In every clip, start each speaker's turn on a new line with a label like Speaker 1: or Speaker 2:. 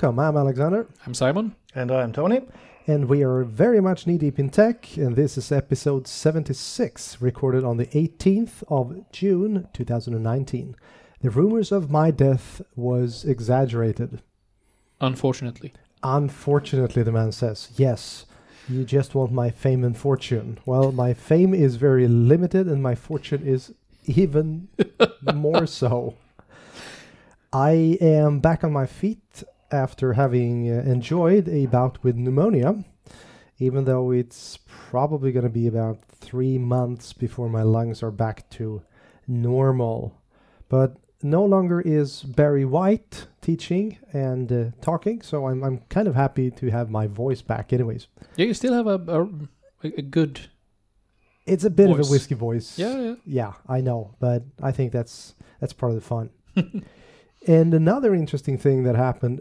Speaker 1: Hello welcome. I'm Alexander,
Speaker 2: I'm Simon.
Speaker 3: And I'm Tony.
Speaker 1: and we are very much knee deep in tech. And this is episode 76, recorded on the 18th of June 2019. The rumors of my death was exaggerated.
Speaker 2: Unfortunately.
Speaker 1: Unfortunately, the man says, yes, you just want my fame and fortune. Well, my fame is very limited, and my fortune is even more so. I am back on my feet after having uh, enjoyed a bout with pneumonia, even though it's probably going to be about three months before my lungs are back to normal. But no longer is Barry White teaching and uh, talking, so I'm, I'm kind of happy to have my voice back, anyways.
Speaker 2: Yeah, you still have a, a, a good.
Speaker 1: It's a bit of a whiskey voice.
Speaker 2: Yeah, yeah.
Speaker 1: Yeah, I know, but I think that's that's part of the fun. and another interesting thing that happened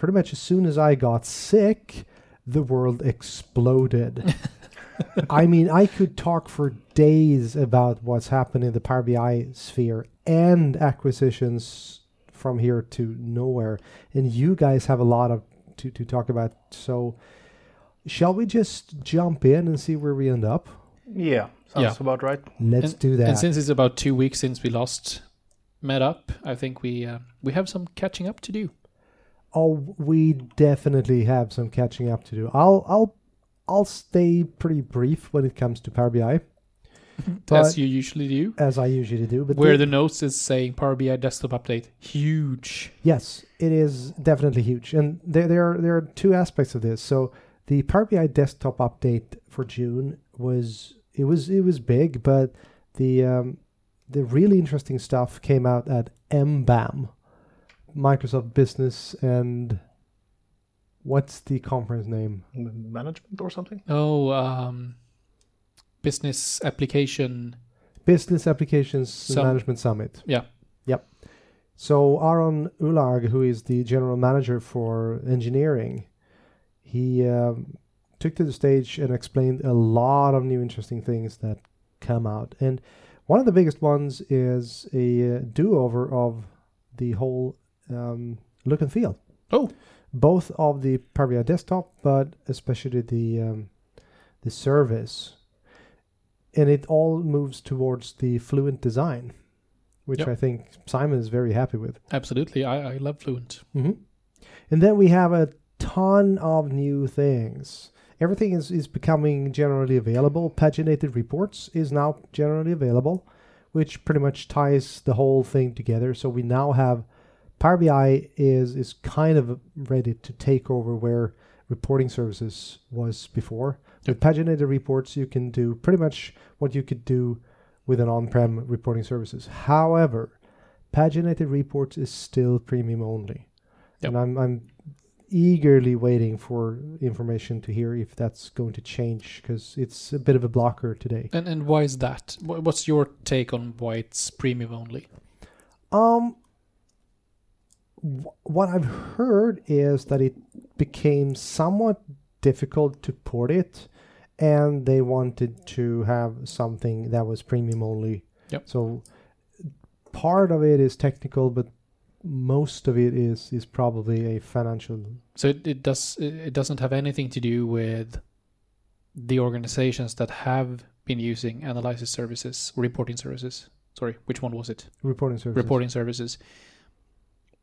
Speaker 1: pretty much as soon as I got sick, the world exploded. I mean, I could talk for days about what's happened in the Power BI sphere and acquisitions from here to nowhere. And you guys have a lot of to, to talk about. So shall we just jump in and see where we end up?
Speaker 3: Yeah, sounds
Speaker 2: Yeah.
Speaker 3: about right.
Speaker 1: Let's do that.
Speaker 2: And since it's about two weeks since we last met up, I think we uh, we have some catching up to do.
Speaker 1: Oh, we definitely have some catching up to do. I'll I'll I'll stay pretty brief when it comes to Power BI, But-
Speaker 2: as you usually do.
Speaker 1: as I usually do. But
Speaker 2: Where
Speaker 1: the-
Speaker 2: the notes is saying Power BI desktop update. Huge.
Speaker 1: yes, it is definitely huge, and there there are there are two aspects of this. So the Power BI desktop update for June was it was it was big, but the um, the really interesting stuff came out at MBAM, Microsoft Business and what's the conference name?
Speaker 3: Management or something?
Speaker 2: Oh, um, business application.
Speaker 1: Business Applications
Speaker 2: Sum-
Speaker 1: Management Summit.
Speaker 2: Yeah.
Speaker 1: Yep. So Arun Ulag, who is the general manager for engineering, he um, took to the stage and explained a lot of new interesting things that come out. And one of the biggest ones is a uh, do-over of the whole um, look and feel.
Speaker 2: Oh.
Speaker 1: Both of the BI desktop, but especially the um, the service, and it all moves towards the fluent design, which
Speaker 2: Yep.
Speaker 1: I think Simon is very happy with.
Speaker 2: Absolutely. I, I love Fluent.
Speaker 1: hmm And then we have a ton of new things. Everything is, is becoming generally available. Paginated reports is now generally available, which pretty much ties the whole thing together. So we now have Power BI is is kind of ready to take over where reporting services was before. With paginated reports, you can do pretty much what you could do with an on-prem reporting services. However, paginated reports is still premium only.
Speaker 2: Yep.
Speaker 1: And I'm I'm eagerly waiting for information to hear if that's going to change because it's a bit of a blocker today.
Speaker 2: And and why is that? What's your take on why it's premium only?
Speaker 1: Um, what I've heard is that it became somewhat difficult to port it, and they wanted to have something that was premium only.
Speaker 2: Yep.
Speaker 1: So part of it is technical, but most of it is is probably a financial.
Speaker 2: So it, it does it doesn't have anything to do with the organizations that have been using analysis services, reporting services. Sorry, which one was it?
Speaker 1: Reporting services.
Speaker 2: Reporting services.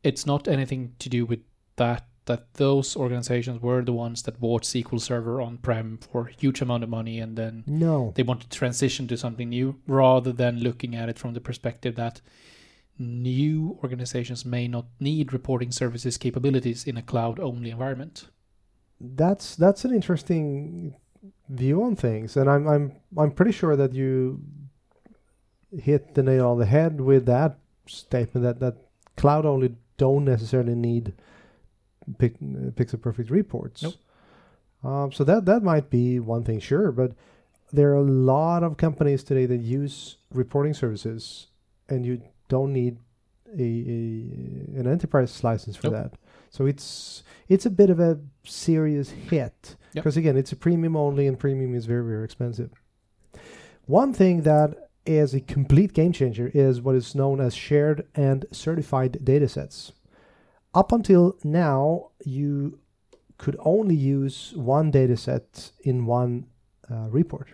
Speaker 2: It's not anything to do with that. That those organizations were the ones that bought SQL Server on prem for a huge amount of money, and then
Speaker 1: No.
Speaker 2: they want to transition to something new, rather than looking at it from the perspective that new organizations may not need reporting services capabilities in a cloud-only environment.
Speaker 1: that's that's an interesting view on things, and I'm I'm I'm pretty sure that you hit the nail on the head with that statement that that cloud only don't necessarily need pic, pixel perfect reports.
Speaker 2: Nope.
Speaker 1: Um, so that that might be one thing, sure, but there are a lot of companies today that use reporting services, and you don't need a, a an enterprise license for
Speaker 2: Nope.
Speaker 1: that. So it's it's a bit of a serious hit
Speaker 2: Yep.
Speaker 1: because again, it's a premium only, and premium is very very expensive. One thing that is a complete game changer is what is known as shared and certified datasets. up until now, you could only use one dataset in one uh, report.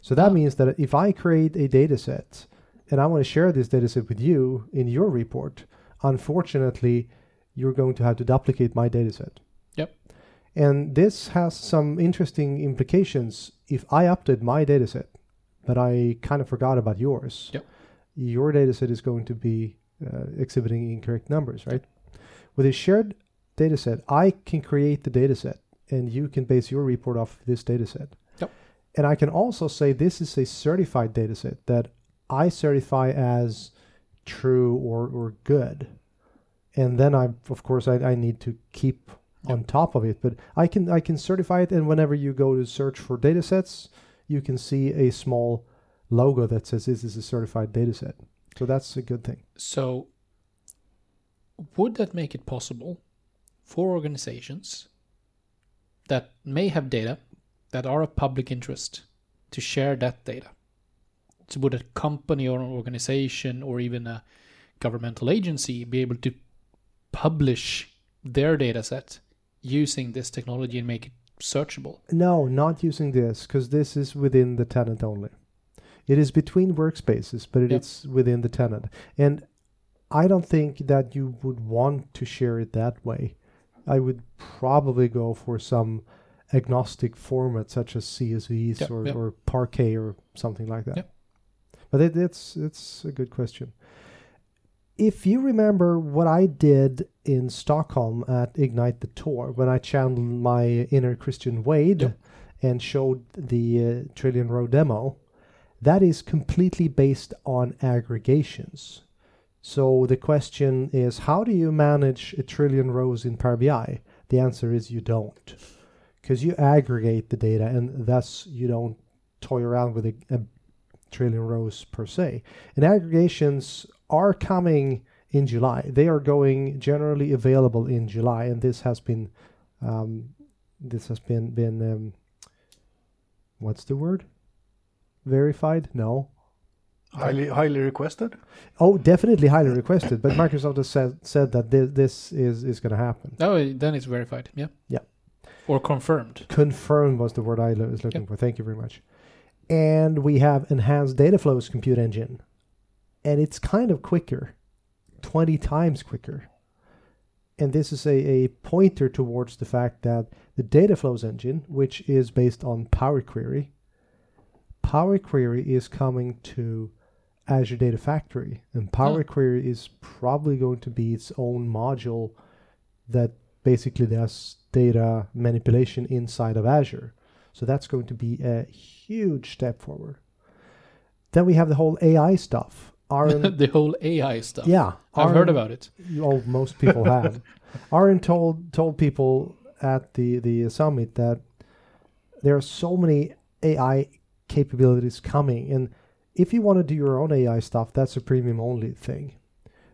Speaker 1: So that means that if I create a dataset and I want to share this dataset with you in your report, unfortunately, you're going to have to duplicate my dataset.
Speaker 2: Yep.
Speaker 1: And this has some interesting implications. If I update my data set, but I kind of forgot about yours,
Speaker 2: Yep.
Speaker 1: your data set is going to be uh, exhibiting incorrect numbers, right? With a shared data set, I can create the data set and you can base your report off this data set.
Speaker 2: Yep.
Speaker 1: And I can also say this is a certified data set that I certify as true or, or good. And then I, of course, I, I need to keep on top of it. But I can I can certify it, and whenever you go to search for data sets, you can see a small logo that says this is a certified data set. So that's a good thing.
Speaker 2: So, would that make it possible for organizations that may have data that are of public interest to share that data? So, would a company or an organization or even a governmental agency be able to publish their data set using this technology and make it searchable?
Speaker 1: No, not using this because this is within the tenant only. It is between workspaces, but
Speaker 2: Yeah.
Speaker 1: it's within the tenant. And I don't think that you would want to share it that way. I would probably go for some agnostic format such as CSVs
Speaker 2: Yeah,
Speaker 1: or,
Speaker 2: yeah.
Speaker 1: or Parquet or something like that. But it, it's it's a good question. If you remember what I did in Stockholm at Ignite the Tour when I channeled my inner Christian Wade
Speaker 2: Yep.
Speaker 1: and showed the uh, Trillion Row demo, that is completely based on aggregations. So the question is, how do you manage a trillion rows in Power BI? The answer is you don't, because you aggregate the data, and thus you don't toy around with a, a trillion rows per se. And aggregations are coming in July. They are going generally available in July, and this has been, um, this has been been, um, what's the word? Verified? No.
Speaker 3: Highly, highly requested.
Speaker 1: Oh, definitely highly requested. But Microsoft has said said that this, this is is going to happen.
Speaker 2: Oh, then it's verified. Yeah.
Speaker 1: Yeah.
Speaker 2: Or confirmed.
Speaker 1: Confirmed was the word I was looking for. Thank you very much. And we have enhanced data flows compute engine, and it's kind of quicker, twenty times quicker. And this is a, a pointer towards the fact that the data flows engine, which is based on Power Query, Power Query is coming to Azure Data Factory, and Power
Speaker 2: Oh.
Speaker 1: Query is probably going to be its own module that basically does data manipulation inside of Azure. So that's going to be a huge step forward. Then we have the whole AI stuff. Arun,
Speaker 2: the whole AI stuff.
Speaker 1: yeah,
Speaker 2: I've heard about it.
Speaker 1: Oh, most people have. Arun told told people at the the summit that there are so many AI capabilities coming, and if you want to do your own AI stuff, that's a premium only thing.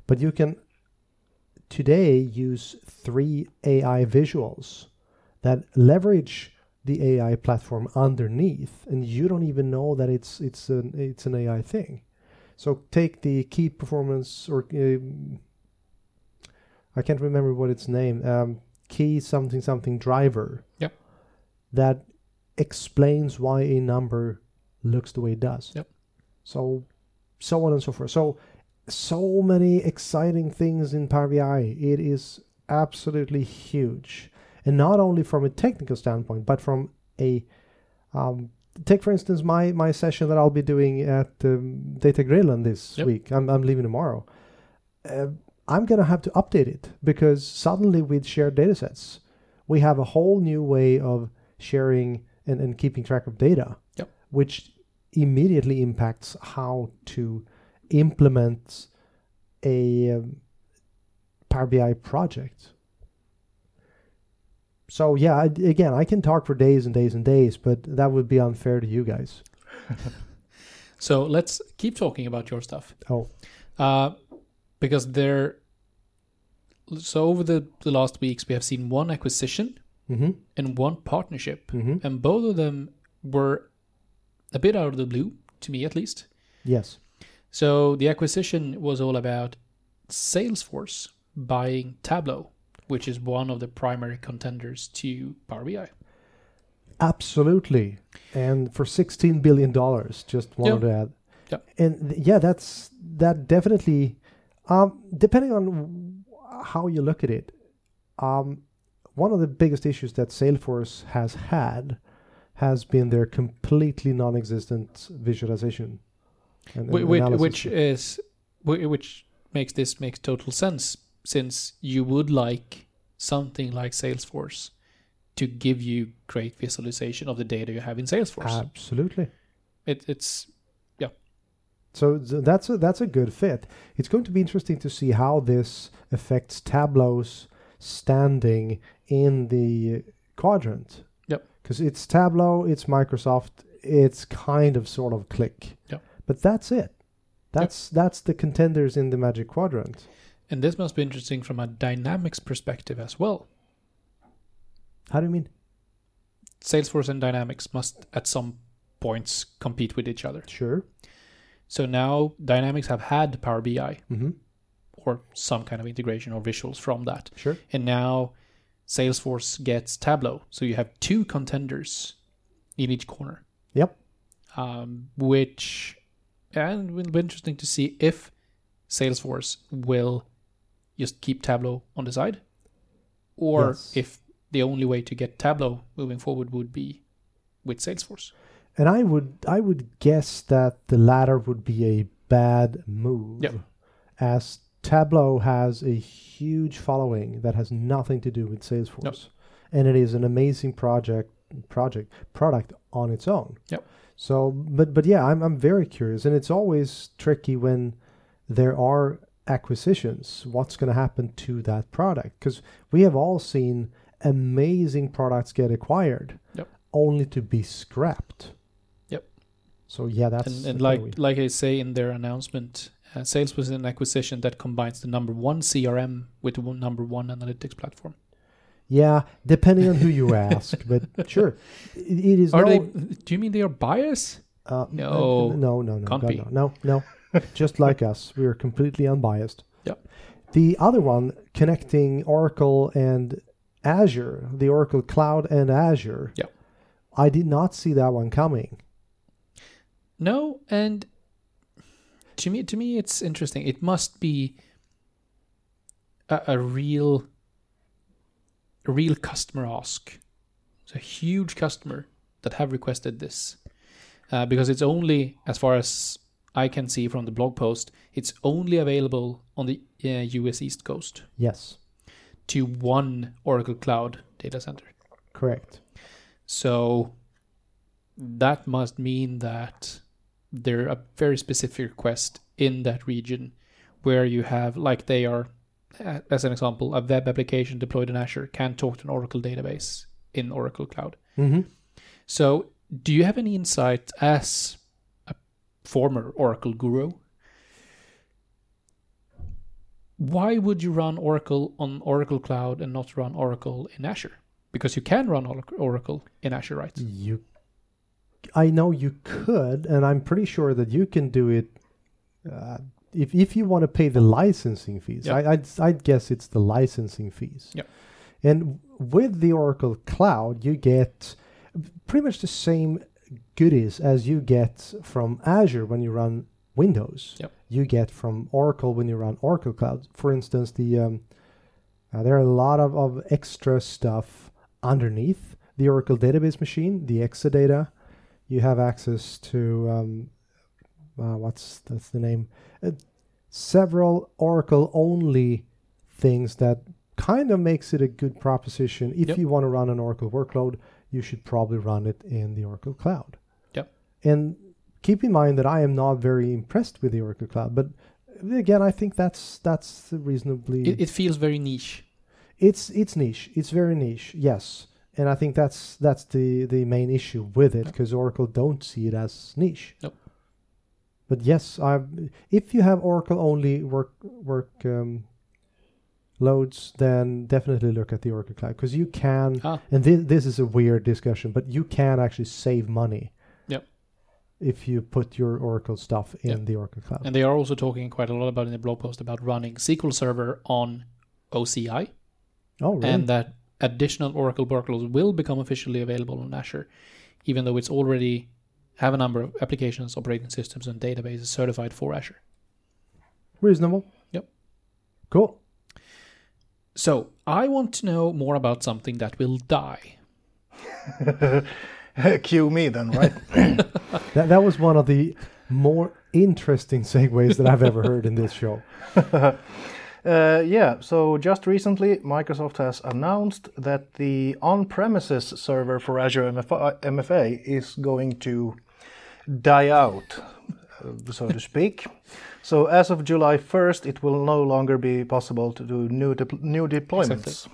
Speaker 1: But you can today use three AI visuals that leverage the AI platform underneath, and you don't even know that it's it's an it's an AI thing. So take the key performance or um, I can't remember what its name. Um, key something something driver.
Speaker 2: Yep.
Speaker 1: That explains why a number looks the way it does.
Speaker 2: Yep.
Speaker 1: So, so on and so forth. So, so many exciting things in Power BI. It is absolutely huge, and not only from a technical standpoint, but from a um, take for instance my my session that I'll be doing at um, Data Grillen this
Speaker 2: Yep.
Speaker 1: week. I'm I'm leaving tomorrow. Uh, I'm gonna have to update it because suddenly with shared data sets, we have a whole new way of sharing and, and keeping track of data,
Speaker 2: Yep.
Speaker 1: which immediately impacts how to implement a um, Power BI project. So yeah, I, again, I can talk for days and days and days, but that would be unfair to you guys.
Speaker 2: So let's keep talking about your stuff.
Speaker 1: Oh,
Speaker 2: Uh, because there. So over the, the last weeks, we have seen one acquisition
Speaker 1: mm-hmm,
Speaker 2: and one partnership,
Speaker 1: mm-hmm.
Speaker 2: and both of them were a bit out of the blue, to me at least.
Speaker 1: yes,
Speaker 2: So the acquisition was all about Salesforce buying Tableau which is one of the primary contenders to Power BI.
Speaker 1: Absolutely. And for 16 billion dollars, just wanted to add.
Speaker 2: Yeah.
Speaker 1: And th- yeah, that's that definitely um depending on how you look at it. Um one of the biggest issues that Salesforce has had has been their completely non-existent visualization. and- and
Speaker 2: which, which is which makes this makes total sense since you would like something like Salesforce to give you great visualization of the data you have in Salesforce.
Speaker 1: Absolutely.
Speaker 2: it, it's
Speaker 1: yeah. So that's a that's a good fit. It's going to be interesting to see how this affects Tableau's standing in the quadrant.
Speaker 2: Yep.
Speaker 1: Because it's Tableau, it's Microsoft, it's kind of sort of Qlik.
Speaker 2: Yep.
Speaker 1: But that's it. That's that's the contenders in the Magic Quadrant.
Speaker 2: And this must be interesting from a dynamics perspective as well.
Speaker 1: How do you mean?
Speaker 2: Salesforce and Dynamics must at some points compete with each other.
Speaker 1: Sure.
Speaker 2: So now Dynamics have had Power BI
Speaker 1: Mm-hmm.
Speaker 2: or some kind of integration or visuals from that.
Speaker 1: Sure.
Speaker 2: And now Salesforce gets Tableau. So you have two contenders in each corner.
Speaker 1: Yep.
Speaker 2: Um, which and it will be interesting to see if Salesforce will just keep Tableau on the side, or
Speaker 1: Yes.
Speaker 2: if the only way to get Tableau moving forward would be with Salesforce.
Speaker 1: And I would I would guess that the latter would be a bad move.
Speaker 2: Yep.
Speaker 1: As Tableau has a huge following that has nothing to do with Salesforce. And it is an amazing project project product on its own.
Speaker 2: Yep.
Speaker 1: So but but yeah, I'm I'm very curious and it's always tricky when there are acquisitions. What's going to happen to that product? Because we have all seen amazing products get acquired
Speaker 2: Yep.
Speaker 1: only to be scrapped.
Speaker 2: Yep.
Speaker 1: So yeah, that's
Speaker 2: and and like
Speaker 1: we-
Speaker 2: like I say in their announcement, uh, Salesforce is an acquisition that combines the number one CRM with the number one analytics platform.
Speaker 1: yeah, depending on who you ask, but sure, it, it is
Speaker 2: Are
Speaker 1: no.
Speaker 2: they? Do you mean they are biased?
Speaker 1: uh,
Speaker 2: No.
Speaker 1: no, no, no,
Speaker 2: be.
Speaker 1: no, no, no. Just like us, we are completely unbiased.
Speaker 2: Yep.
Speaker 1: The other one connecting Oracle and Azure, the Oracle Cloud and Azure.
Speaker 2: Yep.
Speaker 1: I did not see that one coming.
Speaker 2: No, and to me, to me, it's interesting. It must be a, a real, a real customer ask. It's a huge customer that have requested this, uh, because it's only, as far as I can see from the blog post, it's only available on the uh, U.S. East Coast
Speaker 1: Yes,
Speaker 2: to one Oracle Cloud data center.
Speaker 1: correct.
Speaker 2: So that must mean that there are a very specific request in that region where you have, like they are, as an example, a web application deployed in Azure can talk to an Oracle database in Oracle Cloud.
Speaker 1: hmm
Speaker 2: So, do you have any insight as former Oracle guru? Why would you run Oracle on Oracle Cloud and not run Oracle in Azure? Because you can run Oracle in Azure, right?
Speaker 1: You, I know you could, and I'm pretty sure that you can do it. Uh, if if you want to pay the licensing fees,
Speaker 2: Yep.
Speaker 1: I, I'd I'd guess it's the licensing fees.
Speaker 2: Yep.
Speaker 1: And with the Oracle Cloud, you get pretty much the same goodies as you get from Azure when you run Windows.
Speaker 2: Yep.
Speaker 1: You get from Oracle when you run Oracle Cloud. For instance, the um, uh, there are a lot of, of extra stuff underneath the Oracle database machine, the Exadata. You have access to um, uh, what's that's the name? Uh, several Oracle only things that kind of makes it a good proposition. If
Speaker 2: Yep.
Speaker 1: you want to run an Oracle workload, you should probably run it in the Oracle Cloud.
Speaker 2: Yep.
Speaker 1: And keep in mind that I am not very impressed with the Oracle Cloud, but again, I think that's that's reasonably
Speaker 2: It, it feels very niche.
Speaker 1: it's it's niche. It's very niche. Yes, and I think that's that's the the main issue with it
Speaker 2: Yep.
Speaker 1: because Oracle don't see it as niche.
Speaker 2: Nope.
Speaker 1: But yes, I if you have Oracle only work work um, loads, then definitely look at the Oracle Cloud because you can.
Speaker 2: Ah,
Speaker 1: And this this is a weird discussion, but you can actually save money.
Speaker 2: Yep.
Speaker 1: If you put your Oracle stuff in
Speaker 2: Yep.
Speaker 1: the Oracle Cloud.
Speaker 2: and they are also talking quite a lot about in the blog post about running SQL Server on OCI,
Speaker 1: Oh, really?
Speaker 2: and that additional Oracle workloads will become officially available on Azure, even though it's already have a number of applications, operating systems, and databases certified for Azure.
Speaker 1: Reasonable.
Speaker 2: Yep.
Speaker 1: Cool.
Speaker 2: So I want to know more about something that will die.
Speaker 3: Cue me then, right?
Speaker 1: That, that was one of the more interesting segues that I've ever heard in this show.
Speaker 3: Uh, yeah, so just recently, Microsoft has announced that the on premises server for Azure MFA, MFA is going to die out, uh, so to speak. So, as of July 1st, it will no longer be possible to do new, de- new deployments.
Speaker 2: Exactly.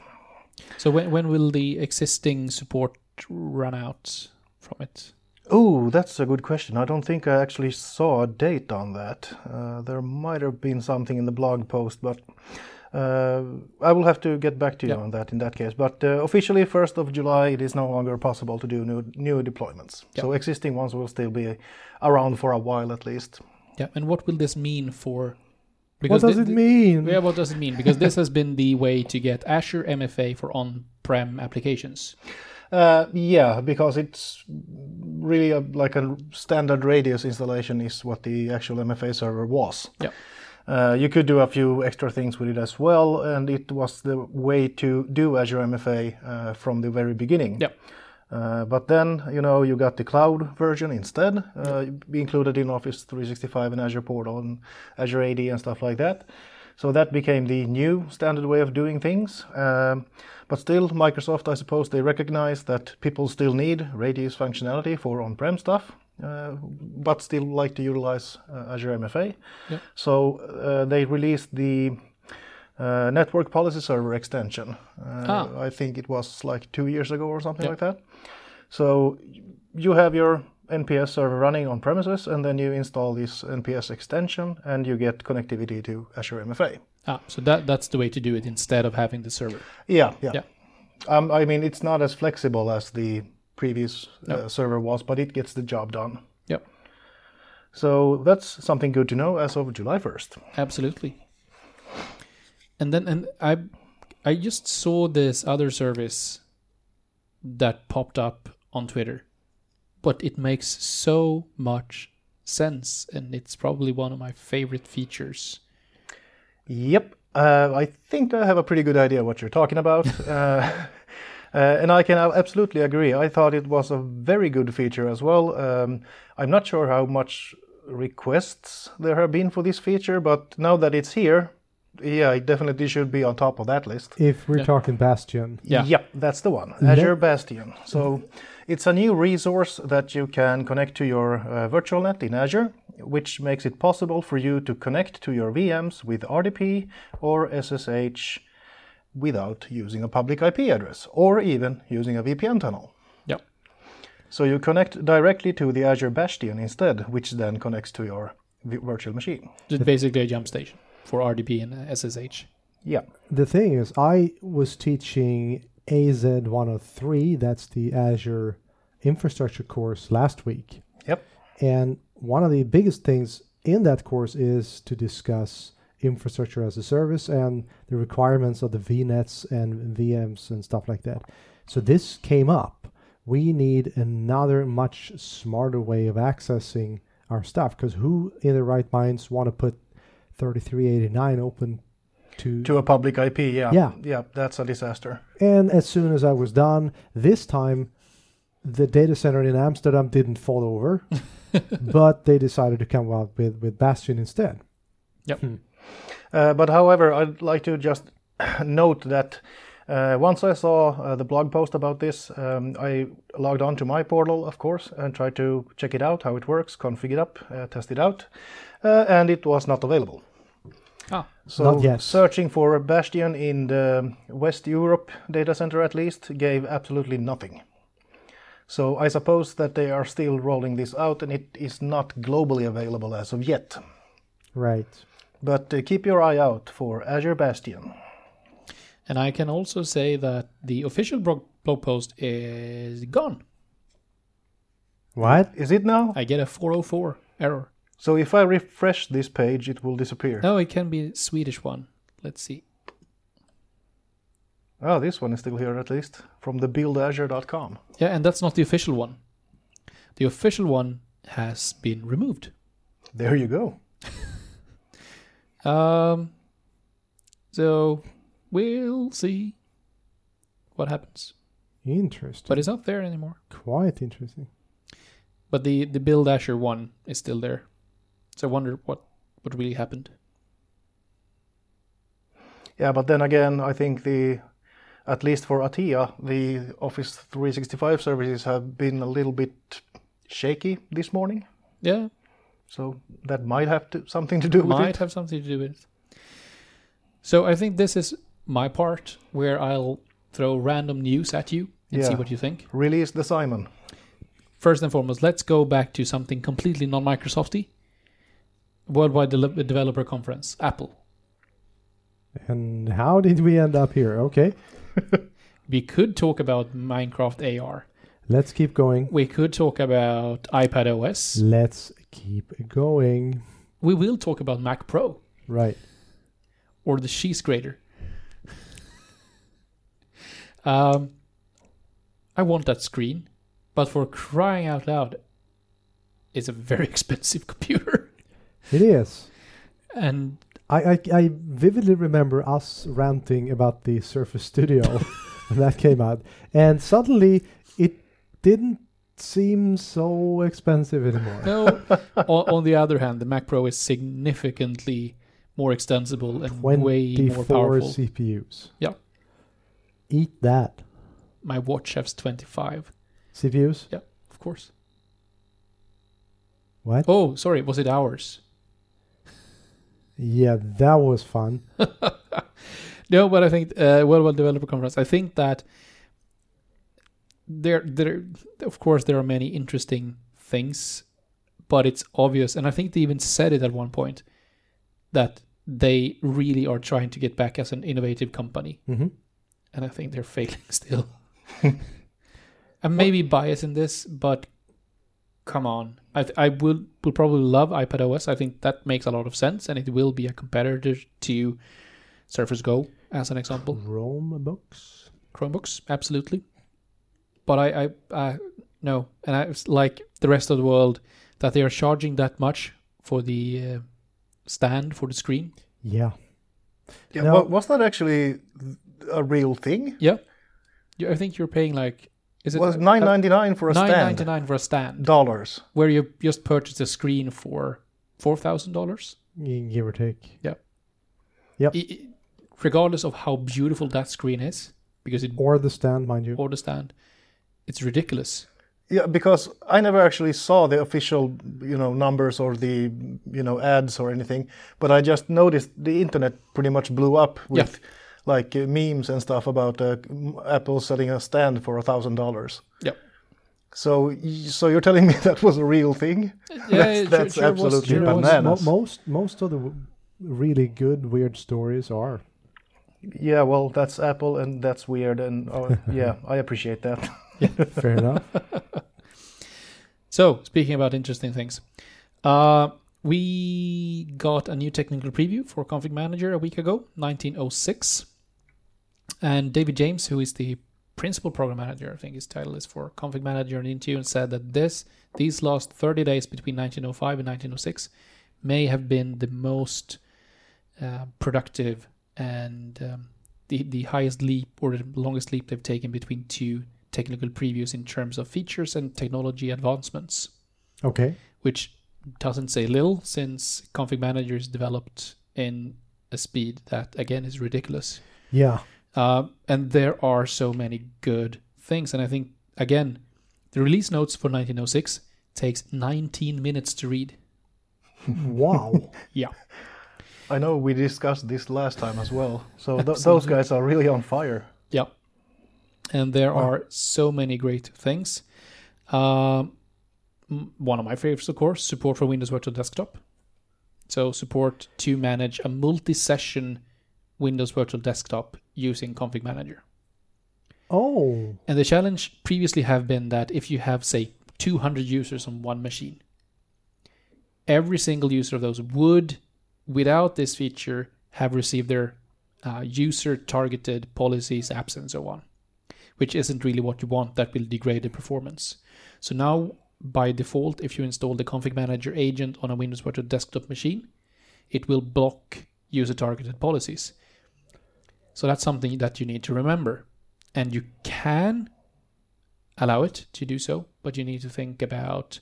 Speaker 2: So when when will the existing support run out from it?
Speaker 3: Oh, that's a good question. I don't think I actually saw a date on that. Uh, there might have been something in the blog post, but uh, I will have to get back to you
Speaker 2: Yeah.
Speaker 3: on that in that case. But uh, officially, 1st of July, it is no longer possible to do new, new deployments. So existing ones will still be around for a while at least.
Speaker 2: Yeah, and what will this mean for?
Speaker 1: What does
Speaker 2: thi-
Speaker 1: it mean?
Speaker 2: Yeah, what does it mean? Because this has been the way to get Azure MFA for on-prem applications.
Speaker 3: Uh, yeah, because it's really a, like a standard radius installation is what the actual MFA server was.
Speaker 2: Yeah.
Speaker 3: Uh, you could do a few extra things with it as well, and it was the way to do Azure MFA uh, from the very beginning.
Speaker 2: Yeah.
Speaker 3: Uh, but then, you know, you got the cloud version instead, uh, be included in Office 365 and Azure Portal and Azure AD and stuff like that. So that became the new standard way of doing things. Um, but still, Microsoft, I suppose, they recognize that people still need Radius functionality for on-prem stuff, uh, but still like to utilize uh, Azure MFA.
Speaker 2: Yep.
Speaker 3: So uh, they released the uh, Network Policy Server extension. Uh,
Speaker 2: Ah.
Speaker 3: I think it was like two years ago or something
Speaker 2: Yep.
Speaker 3: like that. So you have your NPS server running on premises, and then you install this NPS extension, and you get connectivity to Azure MFA.
Speaker 2: Ah, so that that's the way to do it instead of having the server.
Speaker 3: Yeah, yeah.
Speaker 2: Yeah.
Speaker 3: Um, I mean, it's not as flexible as the previous
Speaker 2: No.
Speaker 3: uh, server was, but it gets the job done.
Speaker 2: Yep,
Speaker 3: So that's something good to know as of July 1st.
Speaker 2: absolutely. And then and I I just saw this other service that popped up on Twitter. But it makes so much sense and it's probably one of my favorite features.
Speaker 3: Yep. Uh, I think I have a pretty good idea what you're talking about. uh, uh, and I can absolutely agree. I thought it was a very good feature as well. Um, I'm not sure how much requests there have been for this feature, but now that it's here, yeah, it definitely should be on top of that list.
Speaker 1: If we're
Speaker 2: Yeah.
Speaker 1: talking Bastion,
Speaker 2: Yeah.
Speaker 3: Yep, that's the one. Azure Bastion. So it's a new resource that you can connect to your uh, virtual net in Azure, which makes it possible for you to connect to your VMs with RDP or SSH without using a public IP address or even using a VPN tunnel.
Speaker 2: Yep.
Speaker 3: So you connect directly to the Azure Bastion instead, which then connects to your vi- virtual machine.
Speaker 2: Just basically a jump station for RDP and uh, SSH.
Speaker 3: Yeah.
Speaker 1: the thing is, I was teaching AZ103, that's the Azure infrastructure course last week.
Speaker 3: Yep.
Speaker 1: And one of the biggest things in that course is to discuss infrastructure as a service and the requirements of the VNets and VMs and stuff like that. So this came up. We need another much smarter way of accessing our stuff because who in their right minds want to put 3389 open to,
Speaker 3: To a public IP, yeah.
Speaker 1: Yeah.
Speaker 3: Yeah, that's a disaster.
Speaker 1: and as soon as I was done, this time the data center in Amsterdam didn't fall over, but they decided to come out with, with Bastion instead.
Speaker 3: Uh, but however, I'd like to just note that uh, once I saw uh, the blog post about this, um, I logged on to my portal, of course, and tried to check it out, how it works, config it up, uh, test it out, and it was not available.
Speaker 2: Ah,
Speaker 3: So
Speaker 1: Not yet.
Speaker 3: searching for Bastion in the West Europe data center at least gave absolutely nothing. So I suppose that they are still rolling this out and it is not globally available as of yet.
Speaker 1: Right.
Speaker 3: But uh, keep your eye out for Azure Bastion.
Speaker 2: and I can also say that the official blog blog post is gone.
Speaker 1: What?
Speaker 3: Is it now?
Speaker 2: I get a 404 error.
Speaker 3: So if I refresh this page, it will disappear.
Speaker 2: No, it can be Swedish one. Let's see.
Speaker 3: Oh, this one is still here at least from the buildazure.com.
Speaker 2: Yeah, and that's not the official one. The official one has been removed.
Speaker 3: There you go.
Speaker 2: Um, so we'll see what happens.
Speaker 1: Interesting.
Speaker 2: But it's not there anymore.
Speaker 1: Quite interesting.
Speaker 2: But the the Build Azure one is still there. So I wonder what what really happened.
Speaker 3: Yeah, but then again, I think the at least for Atea, the Office 365 services have been a little bit shaky this morning.
Speaker 2: Yeah,
Speaker 3: So that might have to, something to do with it.
Speaker 2: might have something to do with it. So I think this is my part where I'll throw random news at you and see what you think.
Speaker 3: Release the Simon.
Speaker 2: First and foremost, let's go back to something completely non-Microsofty. Worldwide Dele- Developer Conference, Apple.
Speaker 1: And how did we end up here? Okay,
Speaker 2: We could talk about Minecraft AR.
Speaker 1: let's keep going.
Speaker 2: We could talk about iPad OS.
Speaker 1: Let's keep going.
Speaker 2: We will talk about Mac Pro
Speaker 1: Right.
Speaker 2: or the cheese grater. um, I want that screen, but for crying out loud, it's a very expensive computer.
Speaker 1: It is.
Speaker 2: And
Speaker 1: I, I, I vividly remember us ranting about the Surface Studio when that came out, and suddenly it didn't seem so expensive anymore.
Speaker 2: no, on, on the other hand, the Mac Pro is significantly more extensible and way more
Speaker 1: 24
Speaker 2: powerful.
Speaker 1: CPUs.
Speaker 2: Yeah.
Speaker 1: Eat that.
Speaker 2: My watch has 25,
Speaker 1: CPUs?
Speaker 2: Yeah, of course.
Speaker 1: What?
Speaker 2: Oh, sorry, was it hours?
Speaker 1: Yeah, that was fun.
Speaker 2: No, but I think uh, Worldwide Developer Conference. I think that there, there, of course, there are many interesting things, but it's obvious, and I think they even said it at one point that they really are trying to get back as an innovative company,
Speaker 1: hmm
Speaker 2: and I think they're failing still. I'm maybe biased in this, but come on, I th- I will will probably love iPad OS. I think that makes a lot of sense, and it will be a competitor to Surface Go, as an example.
Speaker 1: Rome books.
Speaker 2: Chromebooks, absolutely. But I, I, I no, and I like the rest of the world that they are charging that much for the uh, stand for the screen.
Speaker 1: Yeah.
Speaker 3: Yeah,
Speaker 1: No.
Speaker 3: wa- was that actually a real thing?
Speaker 2: Yeah. I think you're paying like is it
Speaker 3: was nine ninety nine for a
Speaker 2: nine
Speaker 3: stand?
Speaker 2: ninety nine for a stand
Speaker 3: Dollars.
Speaker 2: where you just purchase a screen for four thousand dollars.
Speaker 1: Give or take. Yeah. Yeah.
Speaker 2: Regardless of how beautiful that screen is, because it
Speaker 1: Or the stand, mind you.
Speaker 2: or the stand, it's ridiculous.
Speaker 3: Yeah, because I never actually saw the official, you know, numbers or the, you know, ads or anything. But I just noticed the internet pretty much blew up with, like, uh, memes and stuff about uh, Apple selling a stand for a thousand dollars.
Speaker 2: Yep.
Speaker 3: So, so you're telling me that was a real thing?
Speaker 2: Yeah,
Speaker 3: That's- that's absolutely
Speaker 1: You know,
Speaker 3: bananas.
Speaker 1: mo- most most of the really good weird stories are.
Speaker 3: Yeah, well, that's Apple, and that's weird, and oh, yeah, I appreciate that.
Speaker 1: Fair enough.
Speaker 2: So, speaking about interesting things, uh, we got a new technical preview for Config Manager a week ago, 1906. And David James, who is the principal program manager, I think his title is for Config Manager in Intune, said that this these last 30 days between 1905 and 1906 may have been the most uh, productive and um, the the highest leap or the longest leap they've taken between two technical previews in terms of features and technology advancements,
Speaker 1: Okay.
Speaker 2: which doesn't say little since Config Manager is developed in a speed that again is ridiculous.
Speaker 1: Yeah.
Speaker 2: Uh, and there are so many good things, and I think again, the release notes for 1906 takes 19 minutes to read.
Speaker 1: Wow. Yeah.
Speaker 3: I know we discussed this last time as well. So th- those guys are really on fire.
Speaker 2: Yeah. And there
Speaker 1: Wow.
Speaker 2: are so many great things. Um, one of my favorites, of course, support for Windows Virtual Desktop. So support to manage a multi-session Windows Virtual Desktop using Config Manager.
Speaker 1: oh.
Speaker 2: And the challenge previously have been that if you have, say, 200 users on one machine, every single user of those would, without this feature, have received their uh, user targeted policies, apps, and so on, which isn't really what you want. That will degrade the performance. So now, by default, if you install the config manager agent on a Windows Virtual Desktop machine, it will block user targeted policies. So that's something that you need to remember. And you can allow it to do so, but you need to think about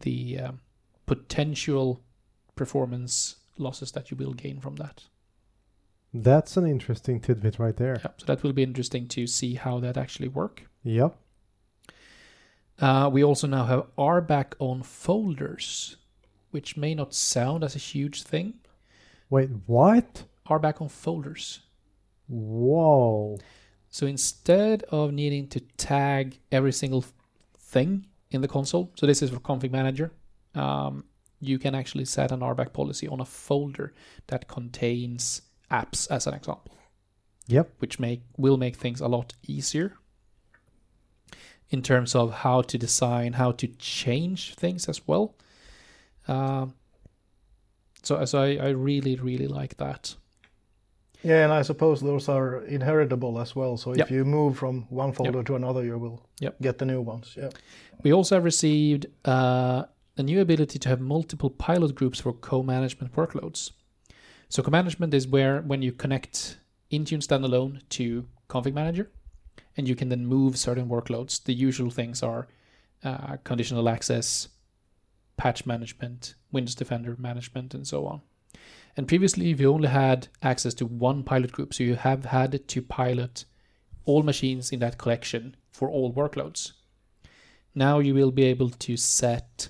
Speaker 2: the um, potential performance losses that you will gain from that.
Speaker 1: That's an interesting tidbit right there.
Speaker 2: Yeah, so that will be interesting to see how that actually work.
Speaker 1: Yep.
Speaker 2: Uh, we also now have RBAC on folders, which may not sound as a huge thing.
Speaker 1: Wait, what?
Speaker 2: RBAC on folders.
Speaker 1: Whoa.
Speaker 2: So instead of needing to tag every single thing in the console, so this is for config manager, um, you can actually set an RBAC policy on a folder that contains apps, as an example.
Speaker 1: Yep.
Speaker 2: which make will make things a lot easier in terms of how to design, how to change things as well. Um, so, so I, I really, really like that.
Speaker 3: Yeah, and I suppose those are inheritable as well. So if
Speaker 2: Yep.
Speaker 3: you move from one folder to another, you will
Speaker 2: Yep.
Speaker 3: get the new ones. Yeah.
Speaker 2: We also have received uh, a new ability to have multiple pilot groups for co-management workloads. So co-management is where when you connect Intune standalone to Config Manager, and you can then move certain workloads. The usual things are uh, conditional access, patch management, Windows Defender management, and so on. And previously, you only had access to one pilot group, so you have had to pilot all machines in that collection for all workloads. Now you will be able to set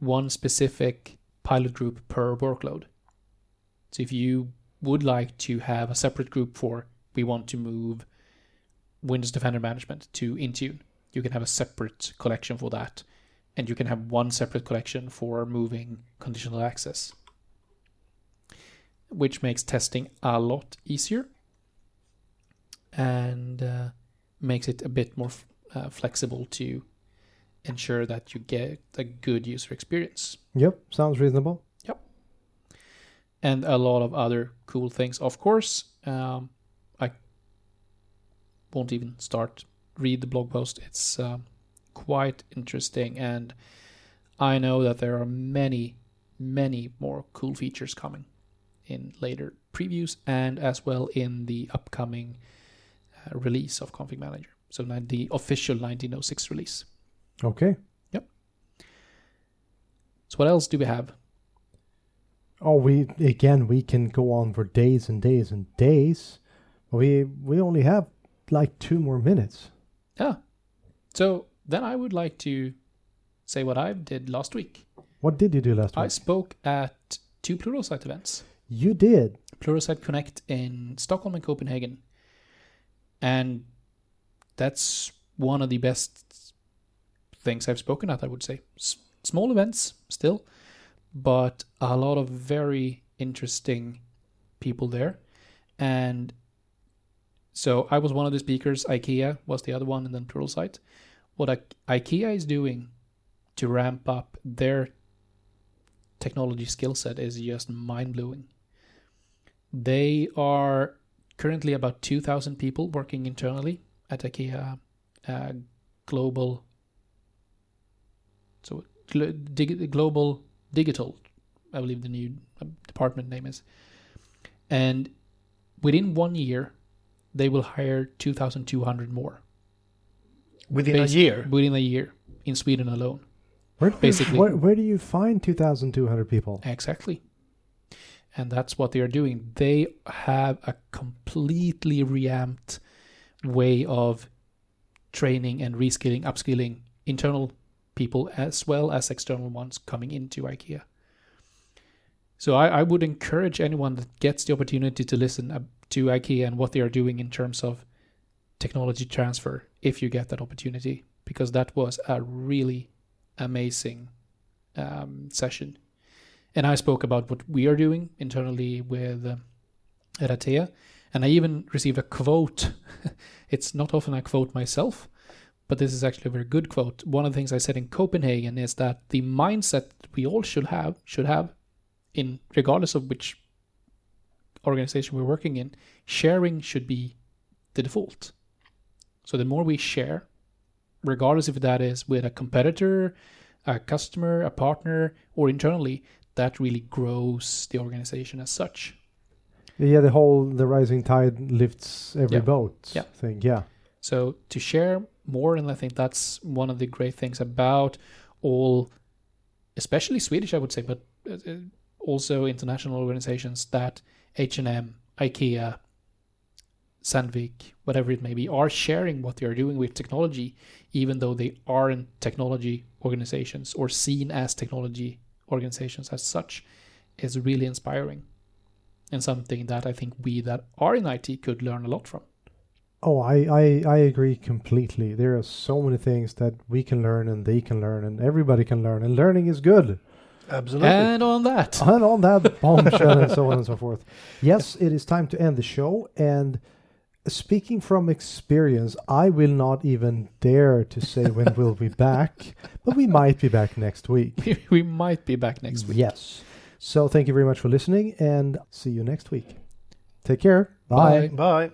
Speaker 2: one specific pilot group per workload. So if you would like to have a separate group for we want to move Windows Defender Management to Intune, you can have a separate collection for that. And you can have one separate collection for moving conditional access, which makes testing a lot easier and uh, makes it a bit more f- uh, flexible to ensure that you get a good user experience
Speaker 1: Yep. Sounds reasonable. Yep.
Speaker 2: And a lot of other cool things. Of course, um, I won't even start read the blog post. It's um, quite interesting, and I know that there are many, many more cool features coming in later previews and as well in the upcoming uh, release of Config Manager. So the official 1906 release.
Speaker 1: Okay. Yep.
Speaker 2: So what else do we have?
Speaker 1: Oh, we again we can go on for days and days and days. We we only have like two more minutes.
Speaker 2: Yeah. So then I would like to say what I did last week.
Speaker 1: What did you do last
Speaker 2: I
Speaker 1: week?
Speaker 2: I spoke at two Pluralsight events.
Speaker 1: You did.
Speaker 2: Pluralsight Connect in Stockholm and Copenhagen. And that's one of the best things I've spoken at, I would say. S- small events still, but a lot of very interesting people there. And so I was one of the speakers, IKEA was the other one, and then Pluralsight. What I- IKEA is doing to ramp up their technology skill set is just mind blowing. They are currently about 2,000 people working internally at IKEA uh, Global. So, gl- dig- Global Digital, I believe the new uh, department name is. And within one year, they will hire 2,200 more.
Speaker 3: Within a year.
Speaker 2: Within a year in Sweden alone.
Speaker 1: Where
Speaker 2: Basically.
Speaker 1: where, where do you find two thousand two hundred people?
Speaker 2: Exactly. And that's what they are doing. They have a completely reamped way of training and reskilling, upskilling internal people as well as external ones coming into IKEA. So I, I would encourage anyone that gets the opportunity to listen to IKEA and what they are doing in terms of technology transfer, if you get that opportunity, because that was a really amazing um, session and I spoke about what we are doing internally with uh, and I even received a quote. it's not often I quote myself, but this is actually a very good quote. One of the things I said in Copenhagen is that the mindset we all should have should have, in regardless of which organization we're working in, sharing should be the default. So the more we share, regardless if that is with a competitor, a customer, a partner, or internally, that really grows the organization as such.
Speaker 1: Yeah, the whole the rising tide lifts every
Speaker 2: Yeah.
Speaker 1: boat
Speaker 2: Yeah.
Speaker 1: thing. Yeah.
Speaker 2: So to share more, and I think that's one of the great things about all, especially Swedish, I would say, but uh, uh, also international organizations that H and M, IKEA, Sandvik, whatever it may be, are sharing what they are doing with technology, even though they aren't technology organizations or seen as technology organizations as such, is really inspiring, and something that I think we that are in IT could learn a lot from.
Speaker 1: Oh, I, I, I agree completely. There are so many things that we can learn and they can learn and everybody can learn and learning is good.
Speaker 3: Absolutely.
Speaker 2: And on that.
Speaker 1: And on that bombshell and so on and so forth. Yes, it is time to end the show. And speaking from experience, I will not even dare to say when we'll be back, but we might be back next week.
Speaker 2: we might be back next week.
Speaker 1: Yes. So thank you very much for listening and see you next week. Take care. Bye.
Speaker 2: Bye.
Speaker 3: Bye.